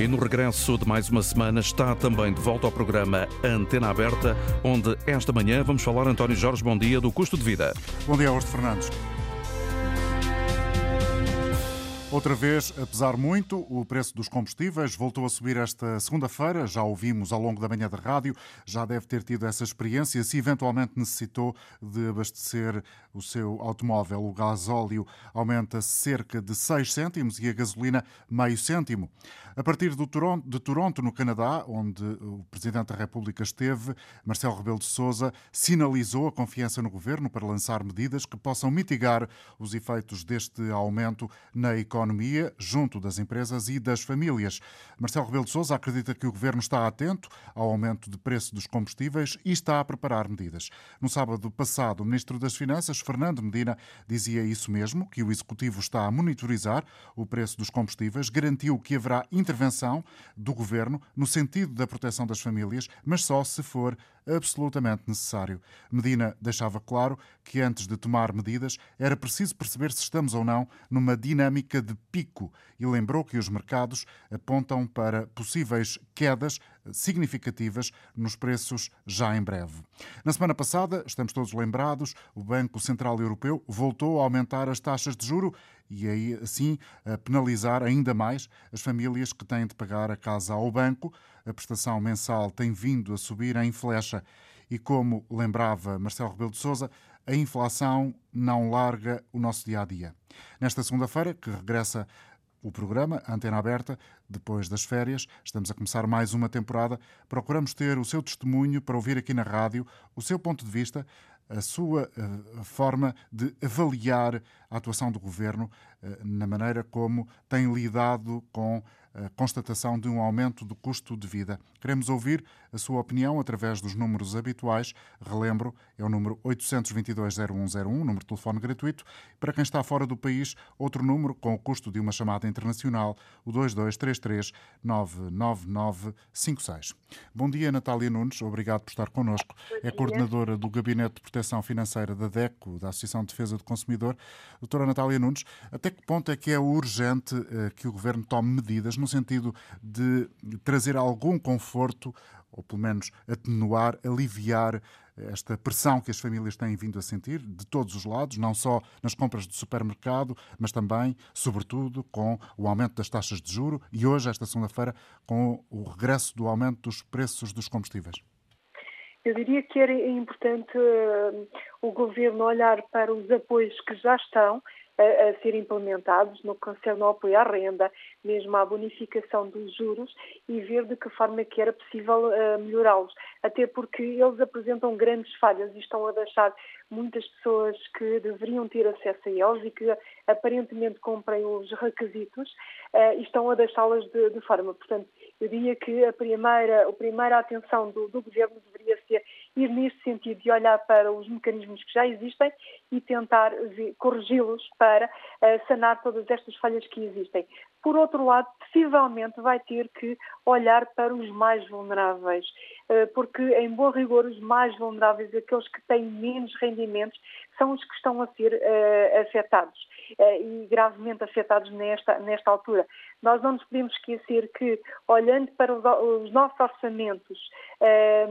E no regresso de mais uma semana está também de volta ao programa Antena Aberta, onde esta manhã vamos falar, António Jorge, bom dia, do custo de vida. Bom dia, Augusto Fernandes. Outra vez, a pesar muito, o preço dos combustíveis voltou a subir esta segunda-feira. Já ouvimos ao longo da manhã da rádio, já deve ter tido essa experiência. Se eventualmente necessitou de abastecer o seu automóvel, o gasóleo aumenta cerca de 6 cêntimos e a gasolina meio cêntimo. A partir de Toronto, no Canadá, onde o Presidente da República esteve, Marcelo Rebelo de Sousa sinalizou a confiança no governo para lançar medidas que possam mitigar os efeitos deste aumento na economia, junto das empresas e das famílias. Marcelo Rebelo de Sousa acredita que o governo está atento ao aumento de preço dos combustíveis e está a preparar medidas. No sábado passado, o Ministro das Finanças, Fernando Medina, dizia isso mesmo, que o Executivo está a monitorizar o preço dos combustíveis, garantiu que haverá intervenção do governo no sentido da proteção das famílias, mas só se for absolutamente necessário. Medina deixava claro que antes de tomar medidas era preciso perceber se estamos ou não numa dinâmica de pico e lembrou que os mercados apontam para possíveis quedas significativas nos preços já em breve. Na semana passada, estamos todos lembrados, o Banco Central Europeu voltou a aumentar as taxas de juro e aí assim penalizar ainda mais as famílias que têm de pagar a casa ao banco. A prestação mensal tem vindo a subir em flecha e como lembrava Marcelo Rebelo de Sousa, a inflação não larga o nosso dia a dia. Nesta segunda-feira, que regressa o programa Antena Aberta, depois das férias, estamos a começar mais uma temporada. Procuramos ter o seu testemunho para ouvir aqui na rádio, o seu ponto de vista, a sua uh, forma de avaliar a atuação do governo uh, na maneira como tem lidado com a constatação de um aumento do custo de vida. Queremos ouvir a sua opinião através dos números habituais. Relembro, é o número 822-0101, número de telefone gratuito. Para quem está fora do país, outro número com o custo de uma chamada internacional, o 2233-99956. Bom dia, Natália Nunes. Obrigado por estar connosco. É coordenadora do Gabinete de Proteção Financeira da DECO, da Associação de Defesa do Consumidor. Doutora Natália Nunes, até que ponto é que é urgente eh, que o Governo tome medidas no sentido de trazer algum conforto, ou pelo menos atenuar, aliviar esta pressão que as famílias têm vindo a sentir de todos os lados, não só nas compras de supermercado, mas também, sobretudo, com o aumento das taxas de juro e hoje, esta segunda-feira, com o regresso do aumento dos preços dos combustíveis. Eu diria que era importante uh, o governo olhar para os apoios que já estão a, a ser implementados no que concerne ao apoio à renda, mesmo à bonificação dos juros e ver de que forma é que era possível uh, melhorá-los. Até porque eles apresentam grandes falhas e estão a deixar muitas pessoas que deveriam ter acesso a eles e que aparentemente cumprem os requisitos uh, e estão a deixá-las de, de, forma. Portanto, eu diria que a primeira, a primeira atenção do, do governo deveria ser ir neste sentido de olhar para os mecanismos que já existem e tentar corrigi-los para uh, sanar todas estas falhas que existem. Por outro lado, possivelmente vai ter que olhar para os mais vulneráveis, uh, porque, em bom rigor, os mais vulneráveis, aqueles que têm menos rendimentos, são os que estão a ser uh, afetados e gravemente afetados nesta, nesta altura. Nós não nos podemos esquecer que, olhando para os nossos orçamentos,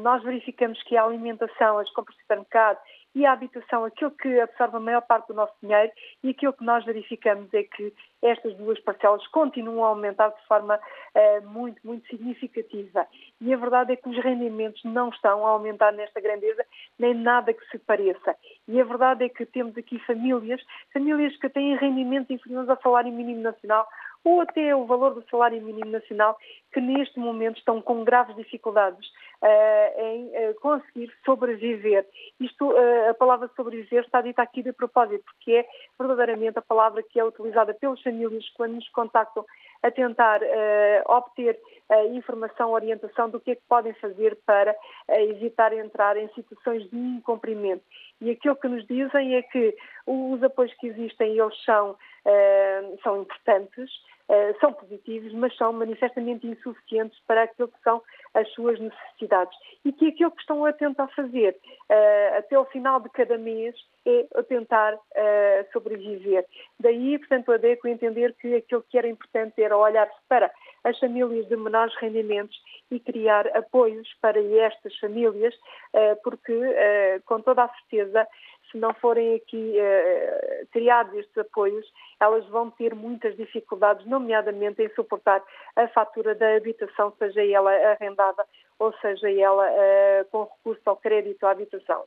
nós verificamos que a alimentação, as compras de supermercado e a habitação aquilo que absorve a maior parte do nosso dinheiro e aquilo que nós verificamos é que estas duas parcelas continuam a aumentar de forma uh, muito, muito significativa. E a verdade é que os rendimentos não estão a aumentar nesta grandeza, nem nada que se pareça. E a verdade é que temos aqui famílias, famílias que têm rendimentos inferiores ao salário mínimo nacional ou até o valor do salário mínimo nacional, que neste momento estão com graves dificuldades em uh, conseguir sobreviver. Isto, uh, a palavra sobreviver está dita aqui de propósito, porque é verdadeiramente a palavra que é utilizada pelas famílias quando nos contactam a tentar obter informação, orientação do que é que podem fazer para evitar entrar em situações de incumprimento. E aquilo que nos dizem é que os apoios que existem, eles são, são importantes, eh, são positivos, mas são manifestamente insuficientes para aquilo que são as suas necessidades. E que aquilo que estão a tentar fazer uh, até o final de cada mês é tentar uh, sobreviver. Daí, portanto, a DECO entender que aquilo que era importante era olhar-se para as famílias de menores rendimentos e criar apoios para estas famílias, porque, com toda a certeza, se não forem aqui criados estes apoios, elas vão ter muitas dificuldades, nomeadamente em suportar a fatura da habitação, seja ela arrendada ou seja ela uh, com recurso ao crédito à habitação.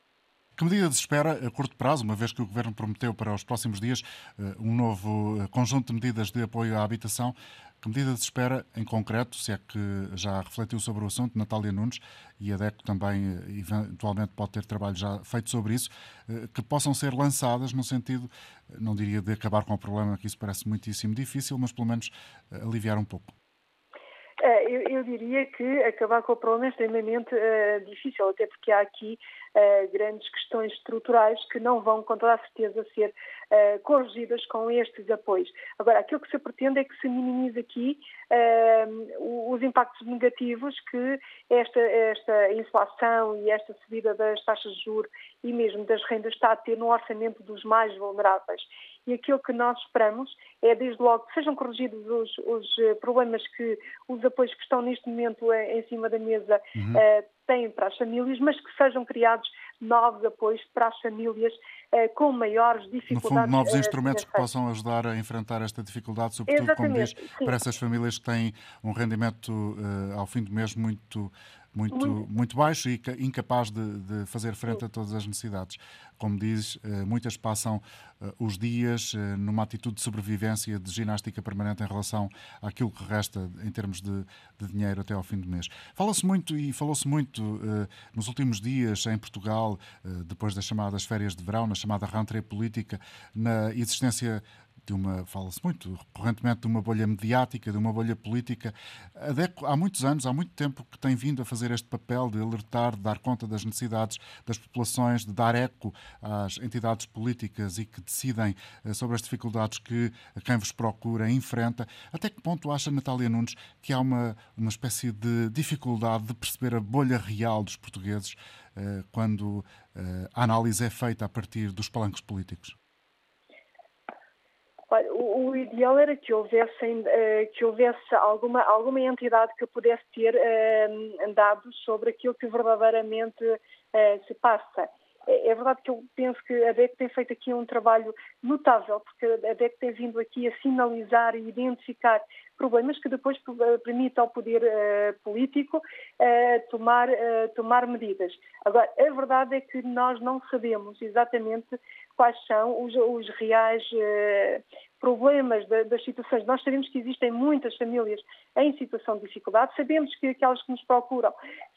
Que medidas espera a curto prazo, uma vez que o Governo prometeu para os próximos dias eh, um novo conjunto de medidas de apoio à habitação? Que medidas espera em concreto, se é que já refletiu sobre o assunto, Natália Nunes, e a DECO também eventualmente pode ter trabalho já feito sobre isso, que possam ser lançadas no sentido, não diria de acabar com o problema, que isso parece muitíssimo difícil, mas pelo menos aliviar um pouco? Eu, eu, diria que acabar com o problema é extremamente uh, difícil, até porque há aqui uh, grandes questões estruturais que não vão, com toda a certeza, ser uh, corrigidas com estes apoios. Agora, aquilo que se pretende é que se minimize aqui os impactos negativos que esta, esta inflação e esta subida das taxas de juros e mesmo das rendas está a ter no orçamento dos mais vulneráveis e aquilo que nós esperamos é, desde logo, que sejam corrigidos os, os eh, problemas que os apoios que estão neste momento em, em cima da mesa uhum. uh, têm para as famílias, mas que sejam criados novos apoios para as famílias com maiores dificuldades. No fundo, novos uh, instrumentos que possam ajudar a enfrentar esta dificuldade, sobretudo, Exatamente, como diz, sim. para essas famílias que têm um rendimento ao fim do mês muito muito, muito, baixo e incapaz de, de, fazer frente a todas as necessidades. Como diz, eh, muitas passam eh, os dias eh, numa atitude de sobrevivência, de ginástica permanente em relação àquilo que resta em termos de, de dinheiro até ao fim do mês. Fala-se muito e falou-se muito nos últimos dias em Portugal, depois das chamadas férias de verão, na chamada rentrée política, na existência de uma, fala-se muito recorrentemente de uma bolha mediática, de uma bolha política. Há muitos anos, há muito tempo que tem vindo a fazer este papel de alertar, de dar conta das necessidades das populações, de dar eco às entidades políticas e que decidem eh, sobre as dificuldades que quem vos procura enfrenta. Até que ponto acha, Natália Nunes, que há uma, uma espécie de dificuldade de perceber a bolha real dos portugueses quando eh, a análise é feita a partir dos palancos políticos? Olha, o, ideal era que houvesse, uh, que houvesse alguma, alguma entidade que pudesse ter dados sobre aquilo que verdadeiramente se passa. É, é verdade que eu penso que a DEC tem feito aqui um trabalho notável, porque a DEC tem vindo aqui a sinalizar e identificar problemas que depois permite ao poder uh, político uh, tomar, uh, tomar medidas. Agora, a verdade é que nós não sabemos exatamente quais são os, os reais problemas das situações. Nós sabemos que existem muitas famílias em situação de dificuldade, sabemos que aquelas que nos procuram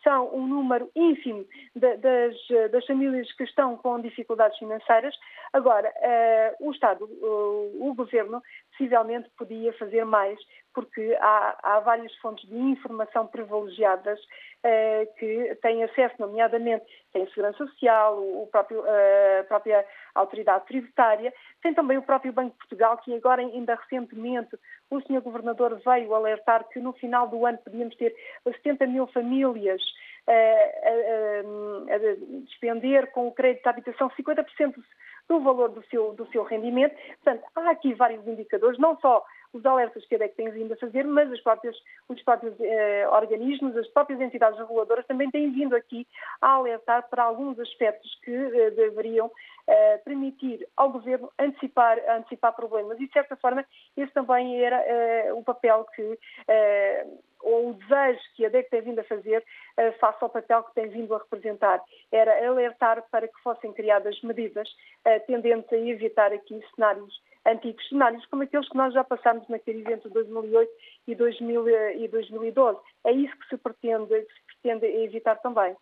são um número ínfimo de, das, das, famílias que estão com dificuldades financeiras. Agora, uh, o Estado, uh, o Governo, possivelmente podia fazer mais, porque há, há várias fontes de informação privilegiadas uh, que têm acesso, nomeadamente tem a Segurança Social, o próprio, a própria Autoridade Tributária, tem também o próprio Banco de Portugal, que agora, ainda recentemente, o Sr. Governador veio alertar que no final do ano podíamos ter 70 mil famílias a, a, a despender com o crédito de habitação 50% do valor do seu, do seu rendimento. Portanto, há aqui vários indicadores, não só os alertas que a DEC tem vindo a fazer, mas os próprios, os próprios eh, organismos, as próprias entidades reguladoras também têm vindo aqui a alertar para alguns aspectos que eh, deveriam eh, permitir ao Governo antecipar, antecipar problemas. E, de certa forma, esse também era eh, o papel que eh, ou o desejo que a DEC tem vindo a fazer uh, face ao papel que tem vindo a representar. Era alertar para que fossem criadas medidas tendentes a evitar aqui cenários antigos, cenários como aqueles que nós já passámos na crise entre 2008 e, 2000, e 2012. É isso que se pretende, que se pretende evitar também.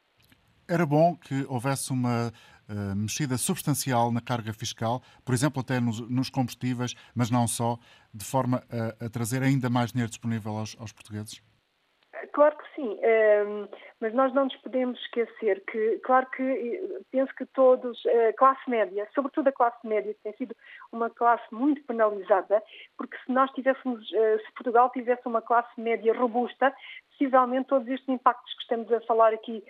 Era bom que houvesse uma uh, mexida substancial na carga fiscal, por exemplo, até nos, nos combustíveis, mas não só, de forma a, a trazer ainda mais dinheiro disponível aos, aos portugueses? Claro que sim, ehm, mas nós não nos podemos esquecer que, claro que eh, penso que todos, a eh, classe média, sobretudo a classe média, tem sido uma classe muito penalizada, porque se nós tivéssemos, eh, se Portugal tivesse uma classe média robusta, possivelmente todos estes impactos que estamos a falar aqui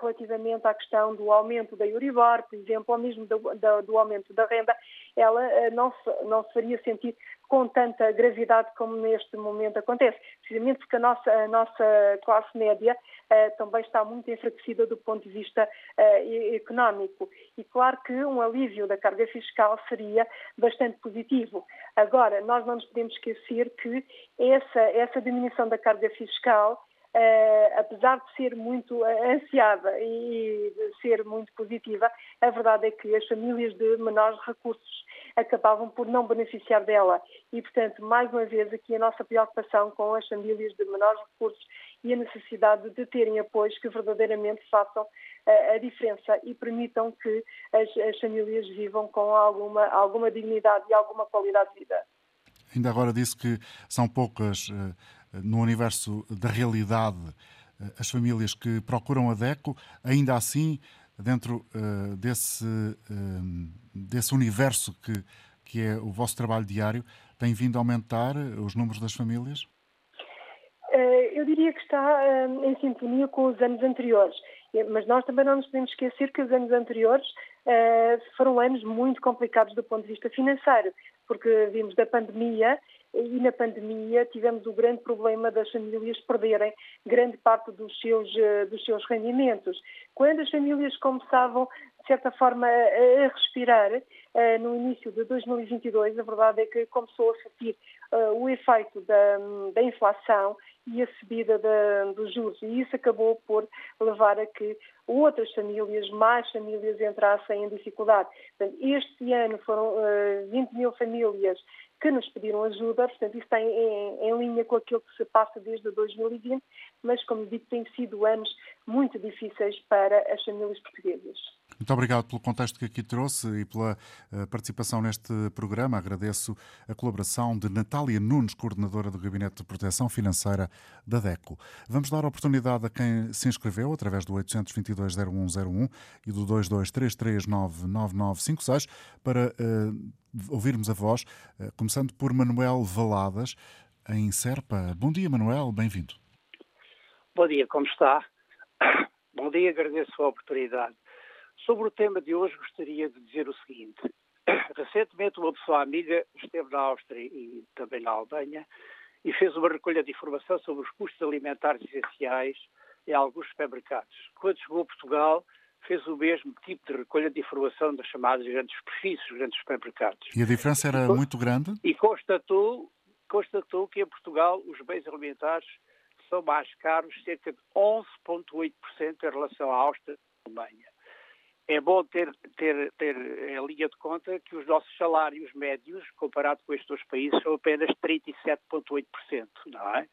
relativamente à questão do aumento da Euribor, por exemplo, ou mesmo do, do, do aumento da renda, ela não, se, não se faria sentir com tanta gravidade como neste momento acontece, precisamente porque a nossa, a nossa classe média uh, também está muito enfraquecida do ponto de vista económico. E claro que um alívio da carga fiscal seria bastante positivo. Agora, nós não nos podemos esquecer que essa, essa diminuição da carga fiscal Uh, apesar de ser muito ansiada e de ser muito positiva, a verdade é que as famílias de menores recursos acabavam por não beneficiar dela. E, portanto, mais uma vez, aqui a nossa preocupação com as famílias de menores recursos e a necessidade de terem apoios que verdadeiramente façam a, a diferença e permitam que as, as, famílias vivam com alguma, alguma dignidade e alguma qualidade de vida. Ainda agora disse que são poucas, eh, no universo da realidade, eh, as famílias que procuram a DECO, ainda assim dentro uh, desse, uh, desse universo que, que é o vosso trabalho diário, tem vindo a aumentar os números das famílias? Eu diria que está em sintonia com os anos anteriores, mas nós também não nos podemos esquecer que os anos anteriores foram anos muito complicados do ponto de vista financeiro, porque vimos da pandemia e na pandemia tivemos o grande problema das famílias perderem grande parte dos seus, eh, dos seus rendimentos. Quando as famílias começavam, de certa forma, a respirar, eh, no início de 2022, a verdade é que começou a sentir eh, o efeito da, da inflação e a subida da, dos juros. E isso acabou por levar a que outras famílias, mais famílias, entrassem em dificuldade. Portanto, este ano foram uh, 20 mil famílias que nos pediram ajuda, portanto, isso está em, em, linha com aquilo que se passa desde 2020, mas, como digo, têm sido anos muito difíceis para as famílias portuguesas. Muito obrigado pelo contexto que aqui trouxe e pela uh, participação neste programa. Agradeço a colaboração de Natália Nunes, coordenadora do Gabinete de Proteção Financeira da DECO. Vamos dar oportunidade a quem se inscreveu através do 822-0101 e do 2233999956 para uh, ouvirmos a voz, uh, começando por Manuel Valadas, em Serpa. Bom dia, Manuel, bem-vindo. Bom dia, como está? Bom dia, agradeço a oportunidade. Sobre o tema de hoje, gostaria de dizer o seguinte. Recentemente, uma pessoa amiga esteve na Áustria e também na Alemanha e fez uma recolha de informação sobre os custos alimentares essenciais em alguns supermercados. Quando chegou a Portugal, fez o mesmo tipo de recolha de informação das chamadas grandes superfícies, grandes supermercados. E a diferença era e, muito grande? E constatou, constatou que em Portugal os bens alimentares são mais caros, cerca de 11,8% em relação à Áustria e à Alemanha. É bom ter, ter, ter em linha de conta que os nossos salários médios, comparado com estes dois países, são apenas 37,8%, não é?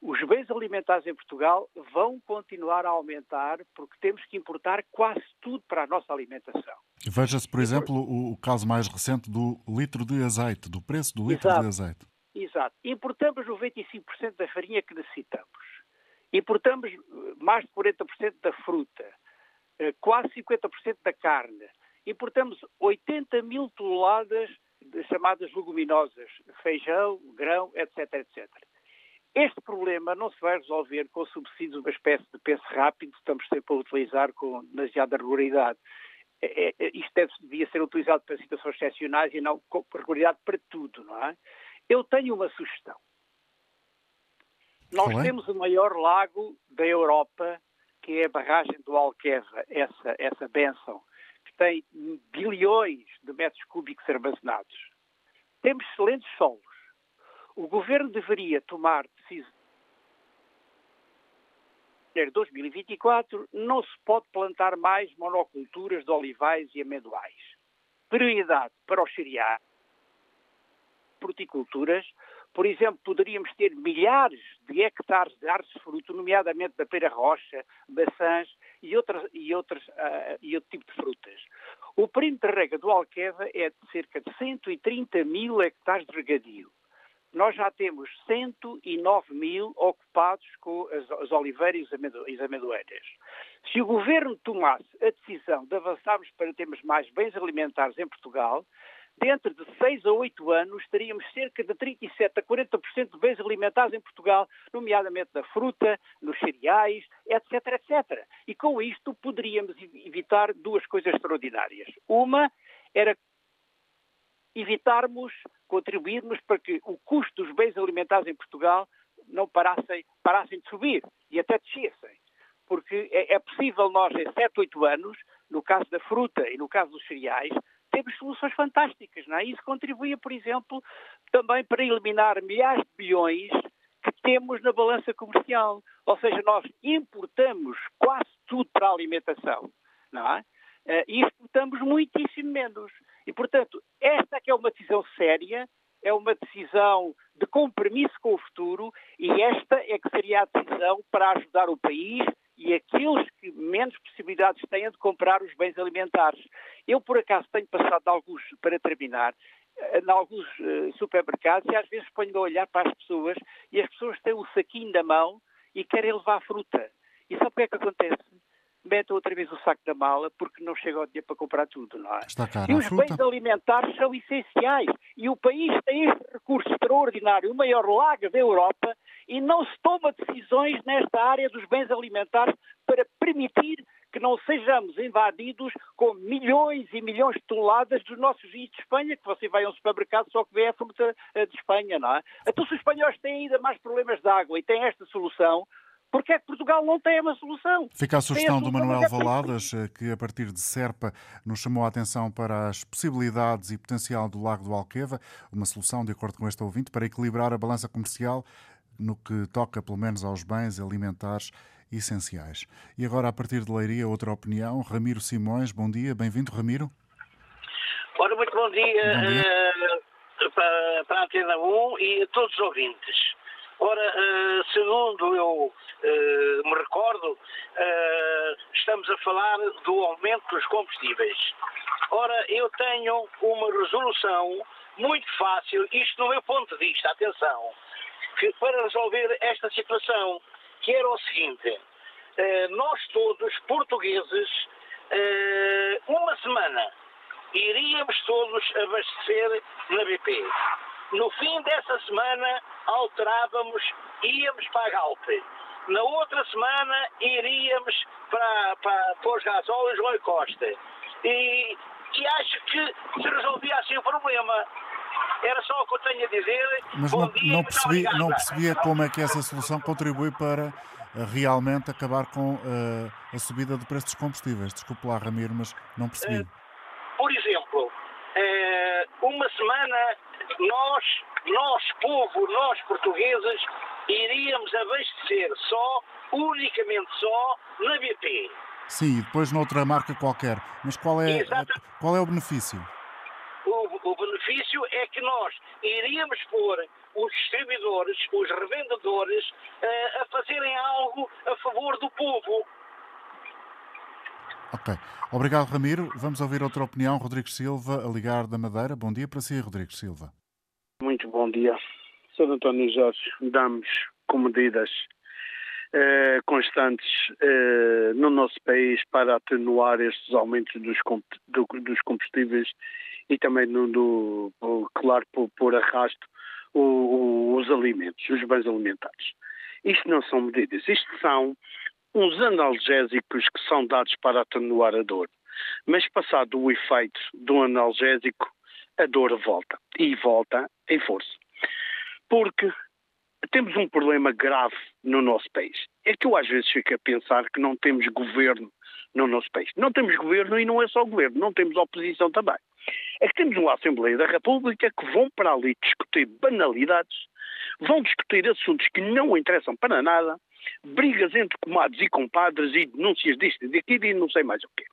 Os bens alimentares em Portugal vão continuar a aumentar porque temos que importar quase tudo para a nossa alimentação. Veja-se, por exemplo, o, caso mais recente do litro de azeite, do preço do litro Exato. de azeite. Exato. Importamos 95% da farinha que necessitamos. Importamos mais de 40% da fruta, eh, quase 50% da carne. Importamos 80 mil toneladas de chamadas leguminosas, feijão, grão, etc, etc. Este problema não se vai resolver com o subsídio de uma espécie de penso rápido estamos sempre a utilizar com demasiada regularidade. É, é, isto deve, devia ser utilizado para situações excepcionais e não com regularidade para tudo, não é? Eu tenho uma sugestão. Nós temos o maior lago da Europa, que é a barragem do Alqueva, essa, essa benção, que tem bilhões de metros cúbicos armazenados. Temos excelentes solos o governo deveria tomar decisão. Em 2024 não se pode plantar mais monoculturas de olivais e amendoais. Prioridade para os cereais, fruticulturas, por exemplo, poderíamos ter milhares de hectares de árvores de fruto, nomeadamente da pera rocha, maçãs e, outras, e, outras, uh, e outro tipo de frutas. O perímetro de rega do Alqueva é de cerca de 130 mil hectares de regadio nós já temos 109 mil ocupados com as, as oliveiras e as amendoeiras. Se o governo tomasse a decisão de avançarmos para termos mais bens alimentares em Portugal, dentro de 6 a 8 anos, teríamos cerca de 37 a 40% de bens alimentares em Portugal, nomeadamente da fruta, nos cereais, etc, etc. E com isto poderíamos evitar duas coisas extraordinárias. Uma era evitarmos, contribuirmos para que o custo dos bens alimentares em Portugal não parassem, parassem de subir e até descessem. Porque é, é possível nós, em 7, 8 anos, no caso da fruta e no caso dos cereais, temos soluções fantásticas. Não é? Isso contribuía, por exemplo, também para eliminar milhares de bilhões que temos na balança comercial. Ou seja, nós importamos quase tudo para a alimentação. Não é? Eh, e exportamos muitíssimo menos. E, portanto, esta é que é uma decisão séria, é uma decisão de compromisso com o futuro e esta é que seria a decisão para ajudar o país e aqueles que menos possibilidades têm de comprar os bens alimentares. Eu, por acaso, tenho passado alguns, para terminar, eh, em alguns uh, supermercados e às vezes ponho-me a olhar para as pessoas e as pessoas têm o saquinho na mão e querem levar fruta. E sabe o que é que acontece? metem outra vez o saco da mala porque não chega o dinheiro para comprar tudo, não é? E os bens alimentares são essenciais. E o país tem este recurso extraordinário, o maior lago da Europa, e não se toma decisões nesta área dos bens alimentares para permitir que não sejamos invadidos com milhões e milhões de toneladas dos nossos vinhos de Espanha, que você vai a um supermercado só que vê a fruta eh, de Espanha, não é? Então se os espanhóis têm ainda mais problemas de água e têm esta solução, porque é que Portugal não tem uma solução? Fica a sugestão do Manuel Valadas, eh, que a partir de Serpa nos chamou a atenção para as possibilidades e potencial do Lago do Alqueva, uma solução, de acordo com este ouvinte, para equilibrar a balança comercial no que toca, pelo menos, aos bens alimentares essenciais. E agora, a partir de Leiria, outra opinião. Ramiro Simões, bom dia. Bem-vindo, Ramiro. Ora, muito bom dia, bom dia. Uh, para, para a Antena 1 e a todos os ouvintes. Ora, uh, segundo eu uh, me recordo, estamos a falar do aumento dos combustíveis. Ora, eu tenho uma resolução muito fácil, isto no meu ponto de vista, atenção, que para resolver esta situação, que era o seguinte, nós todos, portugueses, uma semana, iríamos todos abastecer na BP. No fim dessa semana, alterávamos, íamos para a Galp. Na outra semana, iríamos para, para, para os gasóleos Rui Costa. E, e acho que se resolvia assim o problema. Era só o que eu tenho a dizer. Mas não, dia, não, percebi, não percebia como é que essa solução contribui para eh, realmente acabar com uh, a subida do preço dos combustíveis. Desculpe lá, Ramiro, mas não percebi. Uh, por exemplo, uh, uma semana nós, nós, povo, nós portugueses, iríamos abastecer só, unicamente só, na BP. Sim, e depois noutra marca qualquer. Mas qual é, qual é o benefício? O, o benefício é que nós iríamos pôr os distribuidores, os revendedores, uh, a fazerem algo a favor do povo. Ok. Obrigado, Ramiro. Vamos ouvir outra opinião. Rodrigues Silva, a ligar da Madeira. Bom dia para si, Rodrigues Silva. Muito bom dia. Sr. António Jorge, damos com medidas eh, constantes eh, no nosso país para atenuar estes aumentos dos, combustíveis e também, no, do, claro, por, por arrasto o, o, os alimentos, os bens alimentares. Isto não são medidas, isto são uns analgésicos que são dados para atenuar a dor. Mas passado o efeito do analgésico, a dor volta. E volta em força. Porque temos um problema grave no nosso país. É que eu às vezes fico a pensar que não temos governo no nosso país. Não temos governo e não é só governo, não temos oposição também. É que temos uma Assembleia da República que vão para ali discutir banalidades, vão discutir assuntos que não interessam para nada, brigas entre comadres e compadres e denúncias disto e daquilo e não sei mais o quê.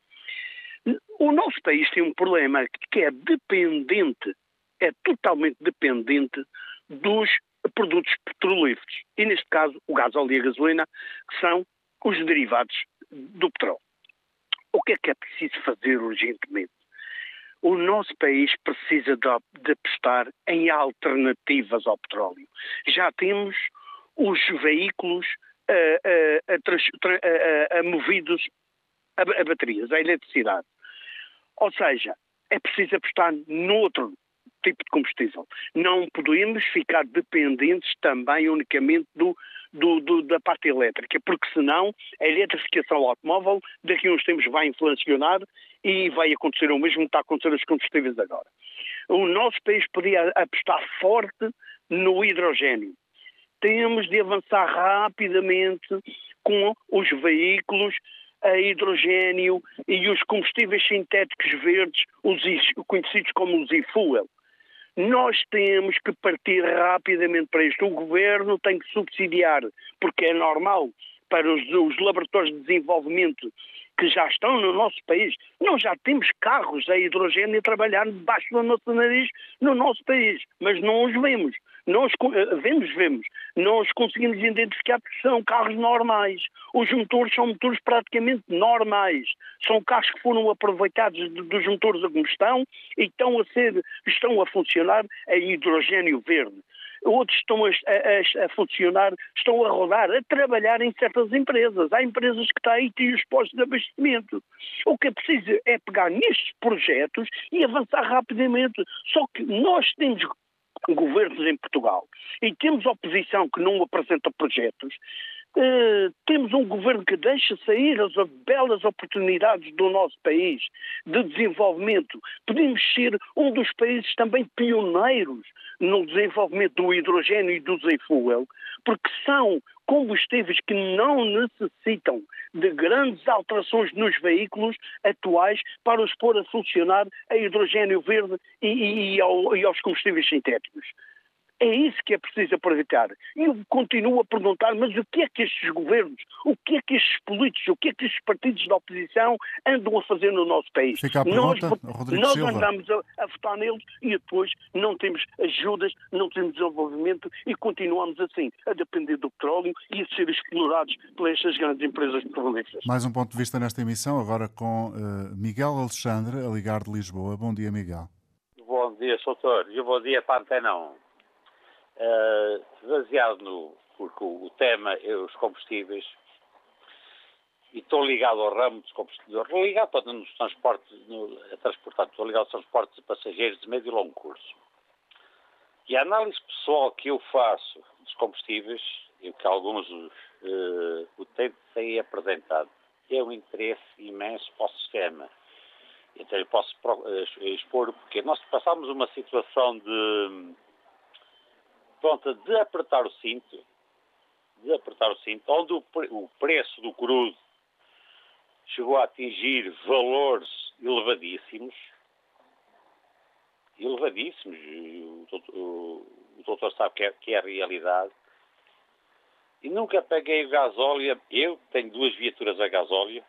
O nosso país tem um problema que é dependente, é totalmente dependente dos produtos petrolíferos. E neste caso, o gás óleo e a gasolina, que são os derivados do petróleo. O que é que é preciso fazer urgentemente? O nosso país precisa de, de apostar em alternativas ao petróleo. Já temos os veículos a, a, a, movidos a, baterias, a eletricidade. Ou seja, é preciso apostar noutro tipo de combustível. Não podemos ficar dependentes também unicamente do, do, do, da parte elétrica, porque senão a eletrificação automóvel daqui a uns tempos vai inflacionar e vai acontecer o mesmo que está a acontecer aos combustíveis agora. O nosso país podia apostar forte no hidrogênio. Temos de avançar rapidamente com os veículos a hidrogênio e os combustíveis sintéticos verdes, os conhecidos como os e-fuel. Nós temos que partir rapidamente para isto. O governo tem que subsidiar, porque é normal para os, os laboratórios de desenvolvimento que já estão no nosso país. Nós já temos carros a hidrogênio a trabalhar debaixo do nosso nariz no nosso país, mas não os vemos. Nós eh, vemos, vemos. Nós conseguimos identificar que são carros normais. Os motores são motores praticamente normais. São carros que foram aproveitados dos motores a combustão e estão a ser, estão a funcionar a hidrogênio verde outros estão a, a, a, funcionar, estão a rodar, a trabalhar em certas empresas. Há empresas que têm aí os postos de abastecimento. O que é preciso é pegar nestes projetos e avançar rapidamente. Só que nós temos governos em Portugal e temos oposição que não apresenta projetos, Uh, temos um governo que deixa sair as belas oportunidades do nosso país de desenvolvimento. Podemos ser um dos países também pioneiros no desenvolvimento do hidrogênio e do e-fuel, porque são combustíveis que não necessitam de grandes alterações nos veículos atuais para os pôr a funcionar a hidrogênio verde e, e, e, ao, e aos combustíveis sintéticos. É isso que é preciso aproveitar. E eu continuo a perguntar, mas o que é que estes governos, o que é que estes políticos, o que é que estes partidos da oposição andam a fazer no nosso país? Fica a pergunta, nós, nós andamos a, a, votar neles e depois não temos ajudas, não temos desenvolvimento e continuamos assim, a depender do petróleo e a ser explorados por estas grandes empresas petrolíferas. Mais um ponto de vista nesta emissão, agora com uh, Miguel Alexandre, a ligar de Lisboa. Bom dia, Miguel. Bom dia, doutor. E bom dia para a Antena 1. Uh, baseado no. porque o, tema é os combustíveis, e estou ligado ao ramo dos combustíveis, ligado para nos transportes, no, a transportar, estou ligado aos transportes de passageiros de médio e longo curso. E a análise pessoal que eu faço dos combustíveis, e que alguns uh, o têm apresentado, é um interesse imenso para o sistema. Então eu posso uh, expor porque nós passamos uma situação de de apertar o cinto, de apertar o cinto, onde o, o preço do crudo chegou a atingir valores elevadíssimos, elevadíssimos, o, o, o doutor sabe que é, que é a realidade, e nunca paguei o gasóleo, eu tenho duas viaturas a gasóleo,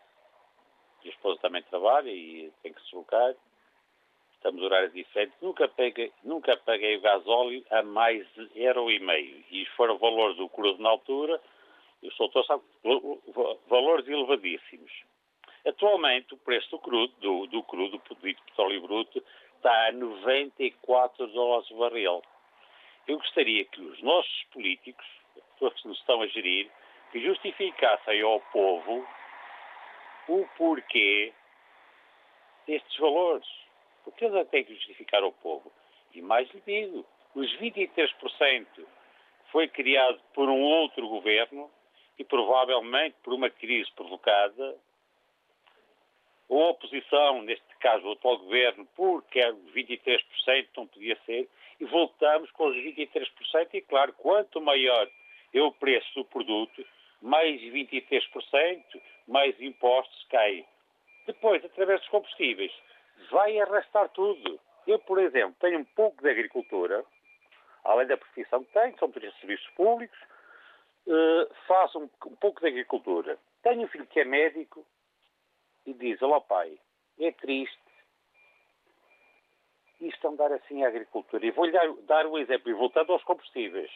a esposa também trabalha e tem que se deslocar, estamos horários diferentes, nunca paguei, nunca paguei o gasóleo a mais de euro e meio. E foram valores do crudo na altura, o doutor valores elevadíssimos. Atualmente, o preço do crudo, do, do crudo, do petróleo bruto, está a 94 dólares o barril. Eu gostaria que os nossos políticos, as pessoas que nos estão a gerir, que justificassem ao povo o porquê destes valores porque eles têm que justificar ao povo. E mais lhe digo, os 23% foi criado por um outro governo e provavelmente por uma crise provocada. A oposição, neste caso o atual governo, porque era 23%, não podia ser, e voltamos com os 23%, e claro, quanto maior é o preço do produto, mais 23%, mais impostos caem. Depois, através dos combustíveis, vai arrastar tudo. Eu, por exemplo, tenho um pouco de agricultura, além da profissão que tenho, são três serviços públicos, uh, faço um, um, pouco de agricultura. Tenho um filho que é médico e diz, olá pai, é triste isto andar assim à agricultura. E vou-lhe dar, dar um exemplo, e voltando aos combustíveis.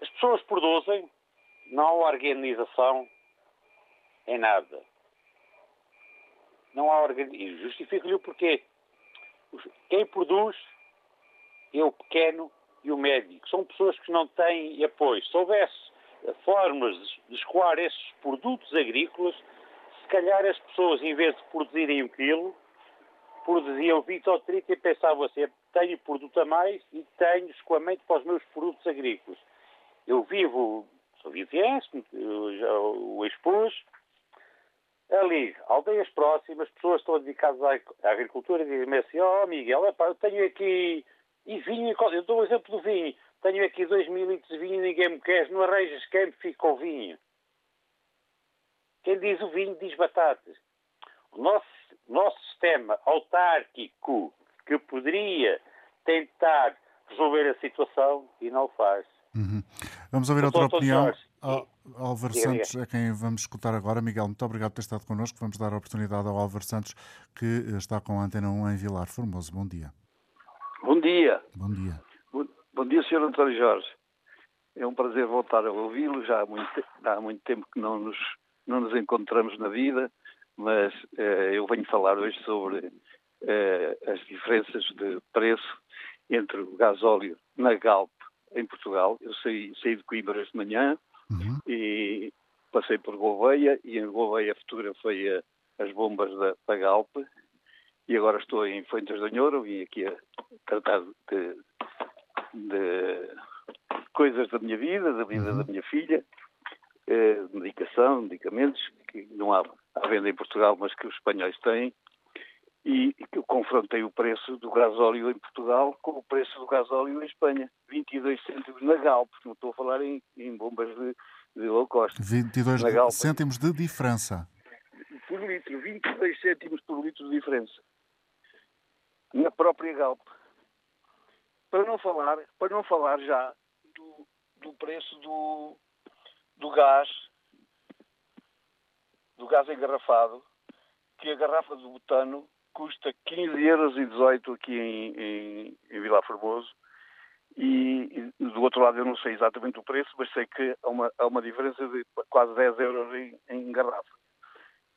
As pessoas produzem, não há organização em nada. Não há organismo. Justifico-lhe o porquê. Quem produz é o pequeno e o médio. São pessoas que não têm apoio. Se houvesse formas de escoar esses produtos agrícolas, se calhar as pessoas, em vez de produzirem um quilo, produziam 20 ou 30 e pensavam assim, tenho produto a mais e tenho escoamento para os meus produtos agrícolas. Eu vivo, sou viviense, o expus, ali, aldeias próximas, pessoas estão dedicadas à agricultura dizem-me assim, oh, Miguel, epá, eu tenho aqui, e vinho, eu dou o exemplo do vinho, tenho aqui 2 mil litros de vinho e ninguém me quer, não arranjas quem me fica o vinho. Quem diz o vinho diz batatas. O nosso, nosso sistema autárquico que poderia tentar resolver a situação e não o faz. Uhum. Vamos ouvir outra opinião. Álvaro Santos é quem vamos escutar agora. Miguel, muito obrigado por ter estado connosco. Vamos dar a oportunidade ao Álvaro Santos, que está com a Antena 1 em Vilar Formoso. Bom dia. Bom dia. Bom dia. Bom, bom dia, Sr. António Jorge. É um prazer voltar a ouvi-lo. Já há muito, há muito tempo que não nos, não nos encontramos na vida, mas eh, eu venho falar hoje sobre eh, as diferenças de preço entre o gasóleo na Galp em Portugal. Eu saí, saí de Coimbra esta manhã uhum. e passei por Gouveia e em Gouveia fotografei a, as bombas da, da Galp e agora estou em Fuentes do Nhoro vim aqui a tratar de, de coisas da minha vida, da vida uhum. da minha filha, eh, medicação, medicamentos que não há à venda em Portugal, mas que os espanhóis têm, e que eu confrontei o preço do gasóleo em Portugal com o preço do gasóleo em Espanha. 22 cêntimos na Galp, não estou a falar em, em bombas de, de low cost. 22 cêntimos de diferença. Por litro, 22 cêntimos por litro de diferença. Na própria Galp. Para não falar, para não falar já do, do preço do, do gás, do gás engarrafado, que a garrafa de butano custa 15 euros e 18 aqui em, em, em Vila Formoso e, e, do outro lado eu não sei exatamente o preço, mas sei que há uma, há uma diferença de quase 10 euros em, em garrafa.